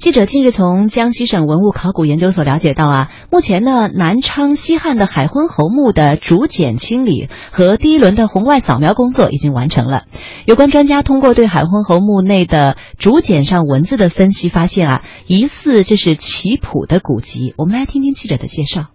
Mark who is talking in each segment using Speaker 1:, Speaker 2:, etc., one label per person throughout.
Speaker 1: 记者近日从江西省文物考古研究所了解到啊，目前呢，南昌西汉的海昏侯墓的竹简清理和第一轮的红外扫描工作已经完成了。有关专家通过对海昏侯墓内的竹简上文字的分析，发现啊，疑似这是棋谱的古籍。我们来听听记者的介绍。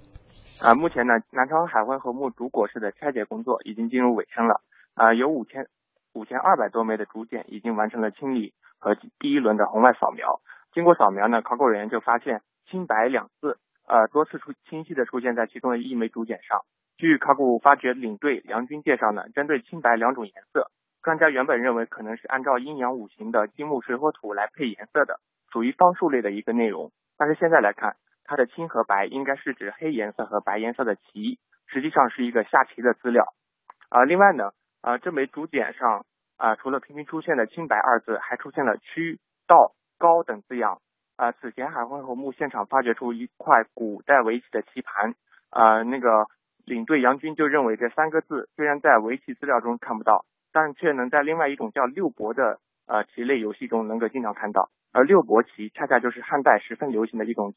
Speaker 2: 啊，目前呢，南昌海昏侯墓竹椁式的拆解工作已经进入尾声了。啊，有五千五千二百多枚的竹简已经完成了清理和第一轮的红外扫描。经过扫描呢，考古人员就发现“青白”两字，呃，多次出清晰的出现在其中的一枚竹简上。据考古发掘领队梁军介绍呢，针对青白两种颜色，专家原本认为可能是按照阴阳五行的金木水火土来配颜色的，属于方术类的一个内容。但是现在来看，它的青和白应该是指黑颜色和白颜色的棋，实际上是一个下棋的资料。啊，另外呢，啊，这枚竹简上啊，除了频频出现的青白二字，还出现了曲、道。高等字样，啊，此前海昏侯墓现场发掘出一块古代围棋的棋盘，啊，那个领队杨军就认为这三个字虽然在围棋资料中看不到，但却能在另外一种叫六博的呃棋类游戏中能够经常看到，而六博棋恰恰就是汉代十分流行的一种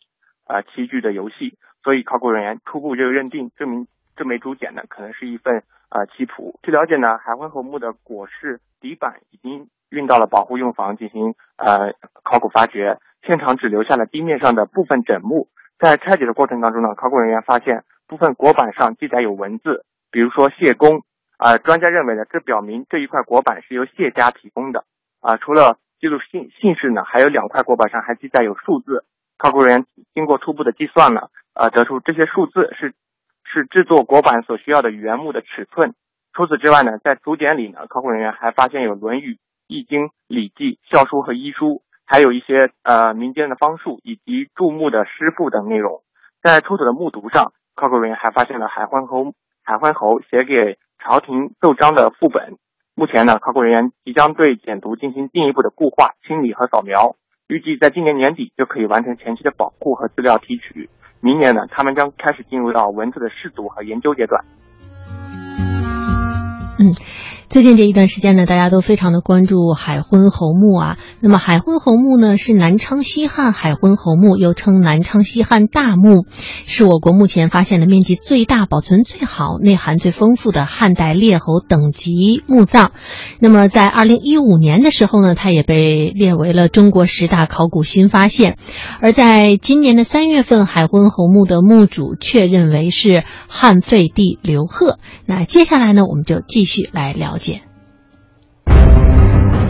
Speaker 2: 呃棋局的游戏，所以考古人员初步就认定这名这枚竹简呢可能是一份呃棋谱。据了解呢，海昏侯墓的椁室底板已经。运到了保护用房进行呃考古发掘，现场只留下了地面上的部分枕木。在拆解的过程当中呢，考古人员发现部分椁板上记载有文字，比如说谢公。啊，专家认为呢，这表明这一块椁板是由谢家提供的。啊，除了记录姓姓氏呢，还有两块椁板上还记载有数字。考古人员经过初步的计算呢，呃，得出这些数字是是制作椁板所需要的原木的尺寸。除此之外呢，在竹简里呢，考古人员还发现有《论语》。易经、礼记、孝书和医书，还有一些呃民间的方术以及注目的诗赋等内容。在出土的木牍上，考古人员还发现了海昏侯海昏侯写给朝廷奏章的副本。目前呢，考古人员即将对简牍进行进一步的固化、清理和扫描，预计在今年年底就可以完成前期的保护和资料提取。明年呢，他们将开始进入到文字的试读和研究阶段。
Speaker 3: 嗯。最近这一段时间呢，大家都非常的关注海昏侯墓啊。那么海昏侯墓呢，是南昌西汉海昏侯墓，又称南昌西汉大墓，是我国目前发现的面积最大、保存最好、内涵最丰富的汉代列侯等级墓葬。那么在二零一五年的时候呢，它也被列为了中国十大考古新发现。而在今年的三月份，海昏侯墓的墓主确认为是汉废帝刘贺。那接下来呢，我们就继续来聊。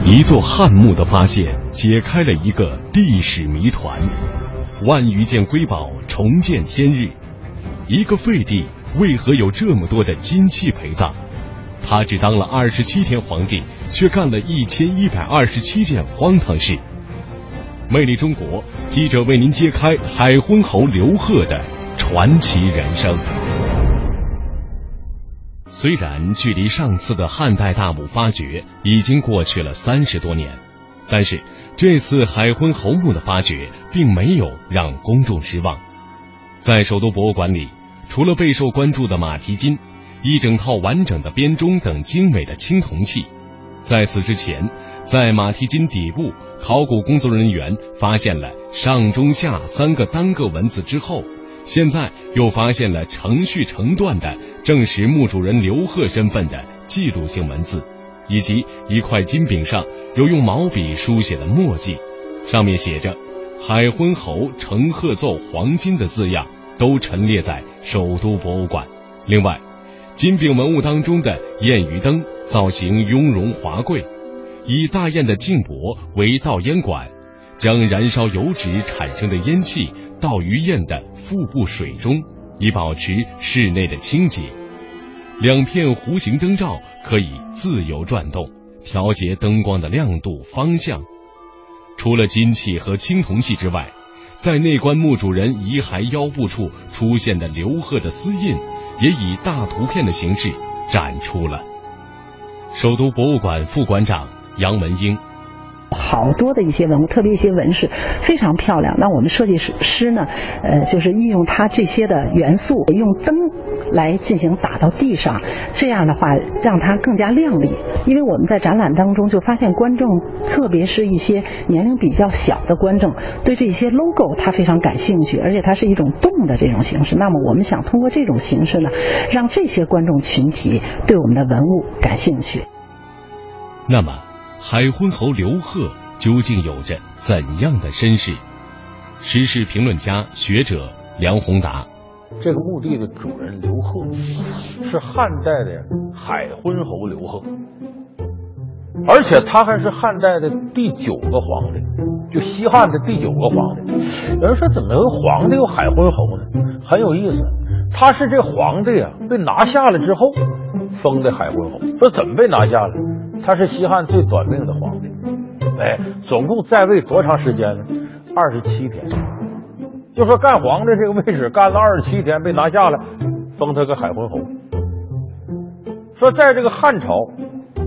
Speaker 4: 一座汉墓的发现，解开了一个历史谜团。万余件瑰宝重见天日，一个废帝为何有这么多的金器陪葬？他只当了二十七天皇帝，却干了一千一百二十七件荒唐事。魅力中国记者为您揭开海昏侯刘贺的传奇人生。虽然距离上次的汉代大墓发掘已经过去了三十多年，但是这次海昏侯墓的发掘并没有让公众失望。在首都博物馆里，除了备受关注的马蹄金、一整套完整的编钟等精美的青铜器，在此之前，在马蹄金底部，考古工作人员发现了上中下三个单个文字之后。现在又发现了成序成段的证实墓主人刘贺身份的记录性文字，以及一块金饼上有用毛笔书写的墨迹，上面写着“海昏侯承贺奏黄金”的字样，都陈列在首都博物馆。另外，金饼文物当中的燕鱼灯造型雍容华贵，以大雁的颈脖为倒烟管。将燃烧油脂产生的烟气倒于雁的腹部水中，以保持室内的清洁。两片弧形灯罩可以自由转动，调节灯光的亮度、方向。除了金器和青铜器之外，在内棺墓主人遗骸腰部处出现的刘贺的丝印，也以大图片的形式展出了。首都博物馆副馆长杨文英。
Speaker 5: 好多的一些文物，特别一些纹饰非常漂亮。那我们设计师呢，呃，就是运用它这些的元素，用灯来进行打到地上，这样的话让它更加亮丽。因为我们在展览当中就发现，观众特别是一些年龄比较小的观众，对这些 logo 他非常感兴趣，而且它是一种动的这种形式。那么我们想通过这种形式呢，让这些观众群体对我们的文物感兴趣。
Speaker 4: 那么。海昏侯刘贺究竟有着怎样的身世？时事评论家、学者梁宏达，
Speaker 6: 这个墓地的主人刘贺是汉代的海昏侯刘贺，而且他还是汉代的第九个皇帝，就西汉的第九个皇帝。有人说，怎么有皇帝有海昏侯呢？很有意思，他是这皇帝啊，被拿下了之后封的海昏侯。说怎么被拿下了？他是西汉最短命的皇帝，哎，总共在位多长时间呢？二十七天。就说干皇帝这个位置干了二十七天，被拿下了，封他个海昏侯。说在这个汉朝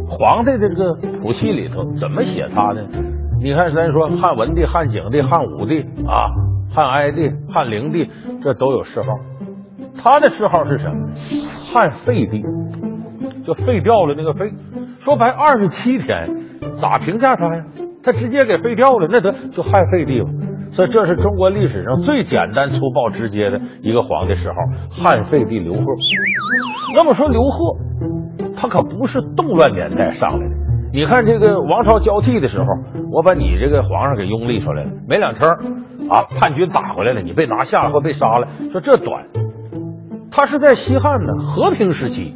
Speaker 6: 皇帝的这个谱系里头，怎么写他呢？你看，咱说汉文帝、汉景帝、汉武帝啊，汉哀帝、汉灵帝，这都有谥号。他的谥号是什么？汉废帝，就废掉了那个废。说白，二十七天咋评价他呀？他直接给废掉了，那得就汉废帝了。所以这是中国历史上最简单、粗暴、直接的一个皇帝谥号——汉废帝刘贺。那么说刘贺，他可不是动乱年代上来的。你看这个王朝交替的时候，我把你这个皇上给拥立出来了，没两天啊，叛军打回来了，你被拿下了或被杀了。说这短，他是在西汉的和平时期。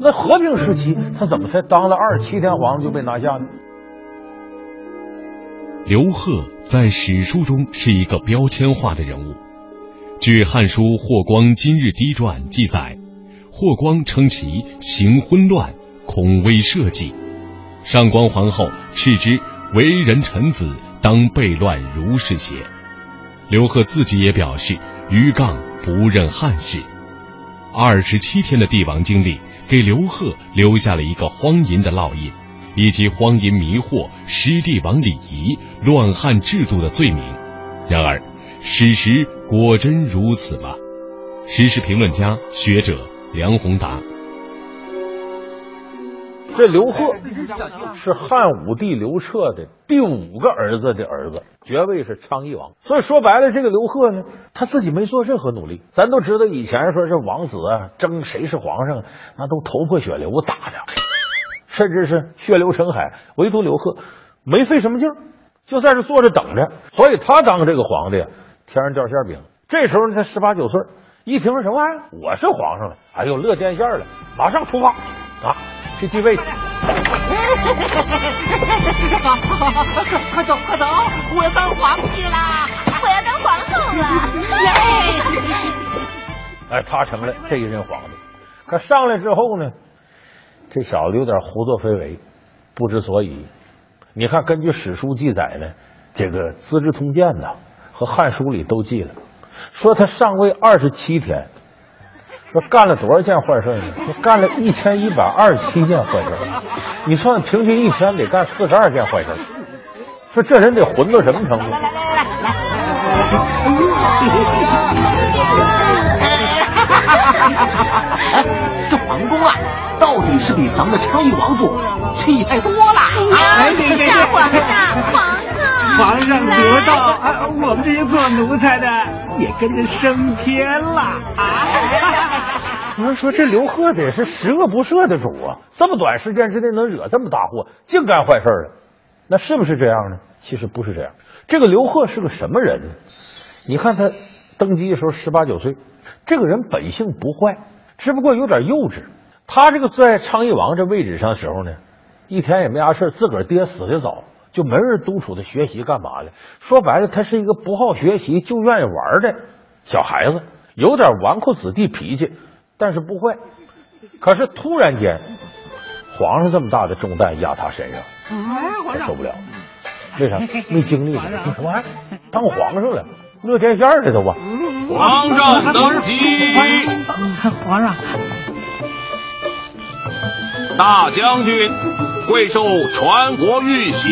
Speaker 6: 那和平时期，他怎么才当了二十七天皇就被拿下呢？
Speaker 4: 刘贺在史书中是一个标签化的人物。据《汉书·霍光今日低传》记载，霍光称其行昏乱，恐危社稷。上官皇后斥之为人臣子，当悖乱如是邪？刘贺自己也表示，余杠不认汉室。二十七天的帝王经历。给刘贺留下了一个荒淫的烙印，以及荒淫迷惑、失帝王礼仪、乱汉制度的罪名。然而，史实果真如此吗？时事评论家、学者梁宏达。
Speaker 6: 这刘贺是汉武帝刘彻的第五个儿子的儿子，爵位是昌邑王。所以说白了，这个刘贺呢，他自己没做任何努力。咱都知道，以前说这王子啊争谁是皇上，那都头破血流打的，甚至是血流成海。唯独刘贺没费什么劲儿，就在这坐着等着。所以他当这个皇帝，天上掉馅饼。这时候才十八九岁，一听说什么玩意儿，我是皇上了，哎呦乐见馅了，马上出发啊！去继位去！
Speaker 7: 快快走快走！我要当皇帝啦！
Speaker 8: 我要当皇后了！耶！
Speaker 6: 哎，他成了这一任皇帝。可上来之后呢，这小子有点胡作非为，不知所以。你看，根据史书记载呢，这个《资治通鉴》呐和《汉书》里都记了，说他上位二十七天。说干了多少件坏事呢？说干了一千一百二十七件坏事。你算平均一天得干四十二件坏事。说这人得混到什么程度？来来来来来！
Speaker 7: 哎，这皇宫啊，到底是比咱们的昌邑王府气派多了。
Speaker 8: 哎，大皇上，皇上，
Speaker 9: 皇上得道，我们这些做奴才的也跟着升天了啊！
Speaker 6: 有人说这刘贺得是十恶不赦的主啊，这么短时间之内能惹这么大祸，净干坏事了，那是不是这样呢？其实不是这样。这个刘贺是个什么人呢？你看他登基的时候十八九岁，这个人本性不坏，只不过有点幼稚。他这个在昌邑王这位置上的时候呢，一天也没啥事，自个儿爹死的早，就没人督促他学习干嘛的。说白了，他是一个不好学习就愿意玩的小孩子，有点纨绔子弟脾气。但是不坏，可是突然间，皇上这么大的重担压他身上，他受不了。为啥？没经历过，这什么玩意儿？当皇上了，乐天馅的都吧？
Speaker 10: 皇上登基，
Speaker 9: 皇上，
Speaker 10: 大将军。会受传国玉玺。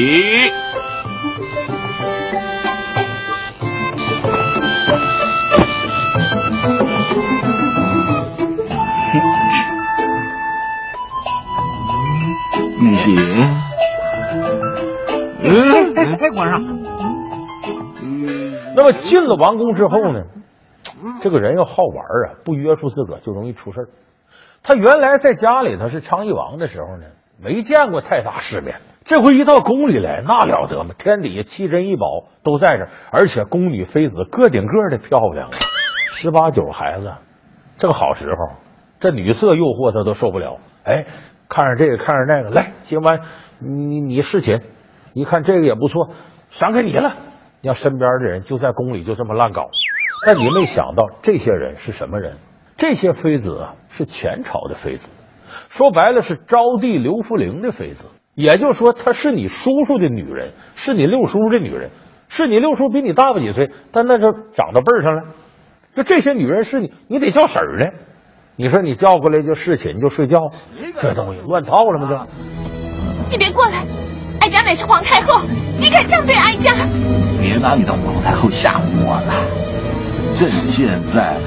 Speaker 7: 玉玺，
Speaker 6: 嗯，
Speaker 9: 哎哎，皇上，
Speaker 6: 那么进了王宫之后呢，这个人要好玩啊，不约束自个儿就容易出事儿。他原来在家里头是昌邑王的时候呢，没见过太大世面。这回一到宫里来，那了得嘛！天底下奇珍异宝都在这，而且宫女妃子个顶个的漂亮，十八九孩子，正好时候，这女色诱惑他都受不了。哎，看着这个，看着那个，来，今晚你你侍寝，一看这个也不错，赏给你了。让身边的人就在宫里就这么乱搞，但你没想到这些人是什么人？这些妃子啊，是前朝的妃子，说白了是昭帝刘福陵的妃子。也就是说，她是你叔叔的女人，是你六叔的女人，是你六叔比你大不几岁，但那就长到辈儿上了。就这些女人是你，你得叫婶儿呢。你说你叫过来就侍寝就睡觉，这东西乱套了吗？这
Speaker 8: 你别过来，哀家乃是皇太后，你敢这样对哀家？
Speaker 7: 别拿你的皇太后吓唬我了，朕现在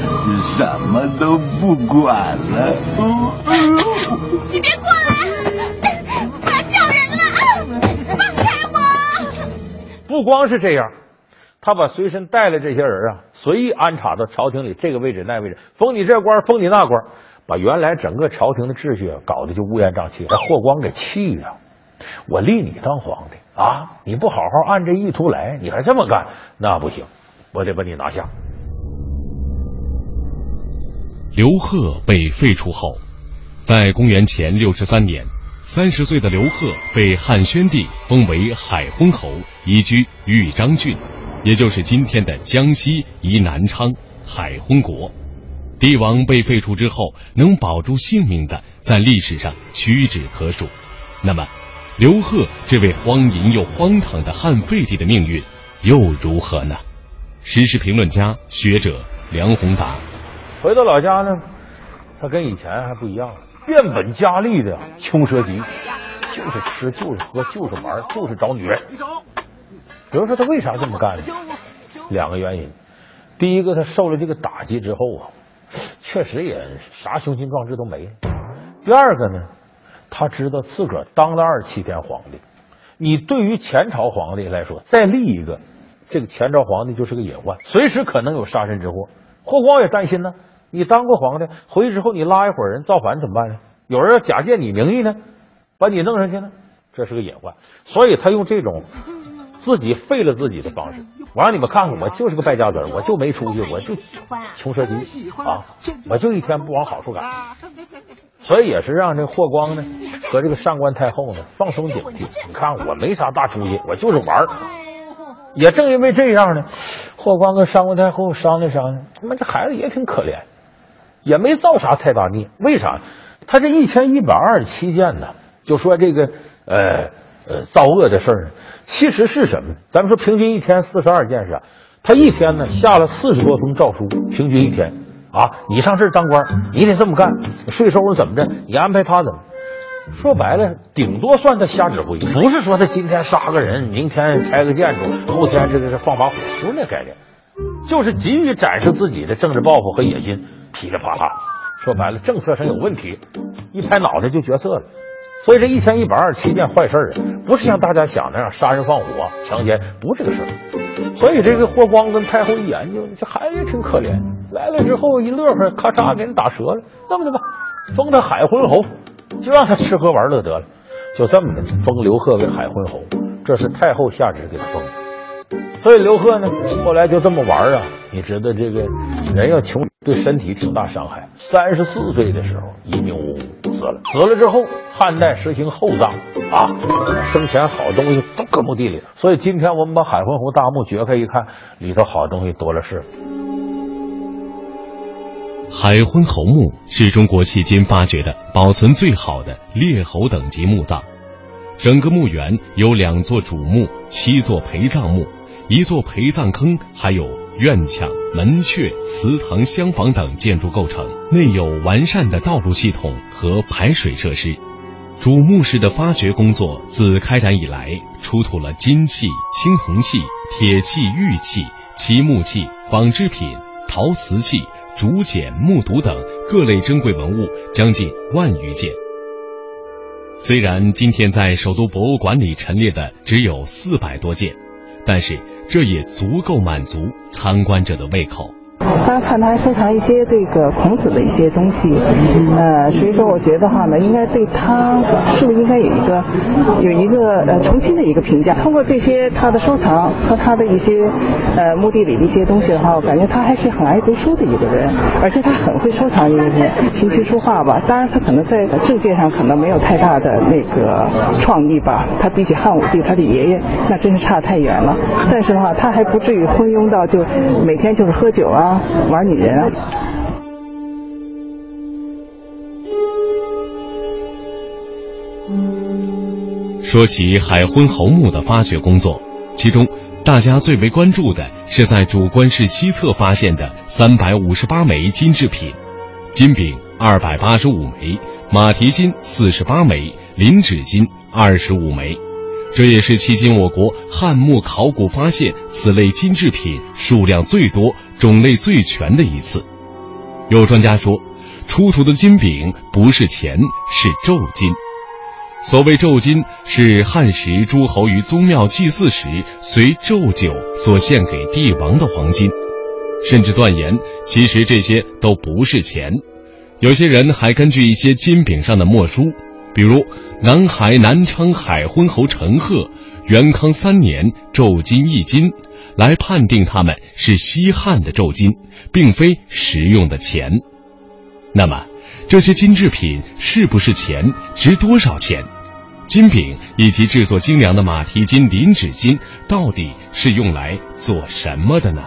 Speaker 7: 什么都不管了。
Speaker 8: 你别过来，我要叫人了，放开我！
Speaker 6: 不光是这样，他把随身带来这些人啊，随意安插到朝廷里这个位置那位置，封你这官，封你那官，把原来整个朝廷的秩序搞得就乌烟瘴气，把霍光给气的。我立你当皇帝啊，你不好好按这意图来，你还这么干，那不行，我得把你拿下。
Speaker 4: 刘贺被废除后，在公元前六十三年，三十岁的刘贺被汉宣帝封为海昏侯，移居豫章郡，也就是今天的江西宜南昌海昏国。帝王被废除之后，能保住性命的，在历史上屈指可数。那么，刘贺这位荒淫又荒唐的汉废帝的命运又如何呢？时事评论家、学者梁宏达。
Speaker 6: 回到老家呢，他跟以前还不一样了，变本加厉的穷奢极，就是吃，就是喝，就是玩，就是找女人。比如说他为啥这么干呢？两个原因。第一个，他受了这个打击之后啊，确实也啥雄心壮志都没了。第二个呢，他知道自个儿当了二七天皇帝，你对于前朝皇帝来说，再立一个，这个前朝皇帝就是个隐患，随时可能有杀身之祸。霍光也担心呢。你当过皇帝，回去之后你拉一伙人造反怎么办呢？有人要假借你名义呢，把你弄上去呢，这是个隐患。所以他用这种自己废了自己的方式，我让你们看看，我就是个败家子儿，我就没出息，我就穷奢极啊，我就一天不往好处赶。所以也是让这霍光呢 和这个上官太后呢放松警惕。你看我没啥大出息，我就是玩儿。也正因为这样呢，霍光跟上官太后商量商量，他妈这孩子也挺可怜。也没造啥太大孽，为啥？他这一千一百二十七件呢，就说这个呃呃造恶的事儿呢，其实是什么？咱们说平均一天四十二件事，他一天呢下了四十多封诏书，平均一天啊，你上这当官，你得这么干，税收怎么着？你安排他怎么？说白了，顶多算他瞎指挥，不是说他今天杀个人，明天拆个建筑，后天这个是放把火，不是那概念，就是急于展示自己的政治抱负和野心。噼里啪啦，说白了，政策上有问题，一拍脑袋就决策了。所以这一千一百二十七件坏事啊，不是像大家想那样杀人放火、强奸，不是这个事儿。所以这个霍光跟太后一研究，这孩子挺可怜。来了之后一乐呵，咔嚓给人打折了。那么的吧，封他海昏侯，就让他吃喝玩乐得了。就这么的封刘贺为海昏侯，这是太后下旨给他封的。所以刘贺呢，后来就这么玩啊。你知道这个人要穷，对身体挺大伤害。三十四岁的时候一命呜呼死了。死了之后，汉代实行厚葬啊，生前好东西都搁墓地里。所以今天我们把海昏侯大墓掘开一看，里头好东西多了是。
Speaker 4: 海昏侯墓是中国迄今发掘的保存最好的列侯等级墓葬。整个墓园有两座主墓、七座陪葬墓、一座陪葬坑，还有。院墙、门阙、祠堂、厢房等建筑构成，内有完善的道路系统和排水设施。主墓室的发掘工作自开展以来，出土了金器、青铜器、铁器、玉器、漆木器、纺织品、陶瓷器、竹简、木牍等各类珍贵文物将近万余件。虽然今天在首都博物馆里陈列的只有四百多件，但是这也足够满足参观者的胃口。
Speaker 5: 大家看他收藏一些这个孔子的一些东西，呃，所以说我觉得话呢，应该对他是不是应该有一个有一个呃重新的一个评价。通过这些他的收藏和他的一些呃墓地里的一些东西的话，我感觉他还是很爱读书的一个人，而且他很会收藏一些琴棋书画吧。当然他可能在政界上可能没有太大的那个创意吧，他比起汉武帝他的爷爷那真是差太远了。但是的话，他还不至于昏庸到就每天就是喝酒啊。玩女人！
Speaker 4: 说起海昏侯墓的发掘工作，其中大家最为关注的是在主棺室西侧发现的三百五十八枚金制品，金饼二百八十五枚，马蹄金四十八枚，磷脂金二十五枚。这也是迄今我国汉墓考古发现此类金制品数量最多、种类最全的一次。有专家说，出土的金饼不是钱，是咒金。所谓咒金，是汉时诸侯于宗庙祭祀时随咒酒所献给帝王的黄金。甚至断言，其实这些都不是钱。有些人还根据一些金饼上的墨书。比如，南海南昌海昏侯陈赫元康三年铸金一斤，来判定他们是西汉的铸金，并非实用的钱。那么，这些金制品是不是钱？值多少钱？金饼以及制作精良的马蹄金、磷脂金，到底是用来做什么的呢？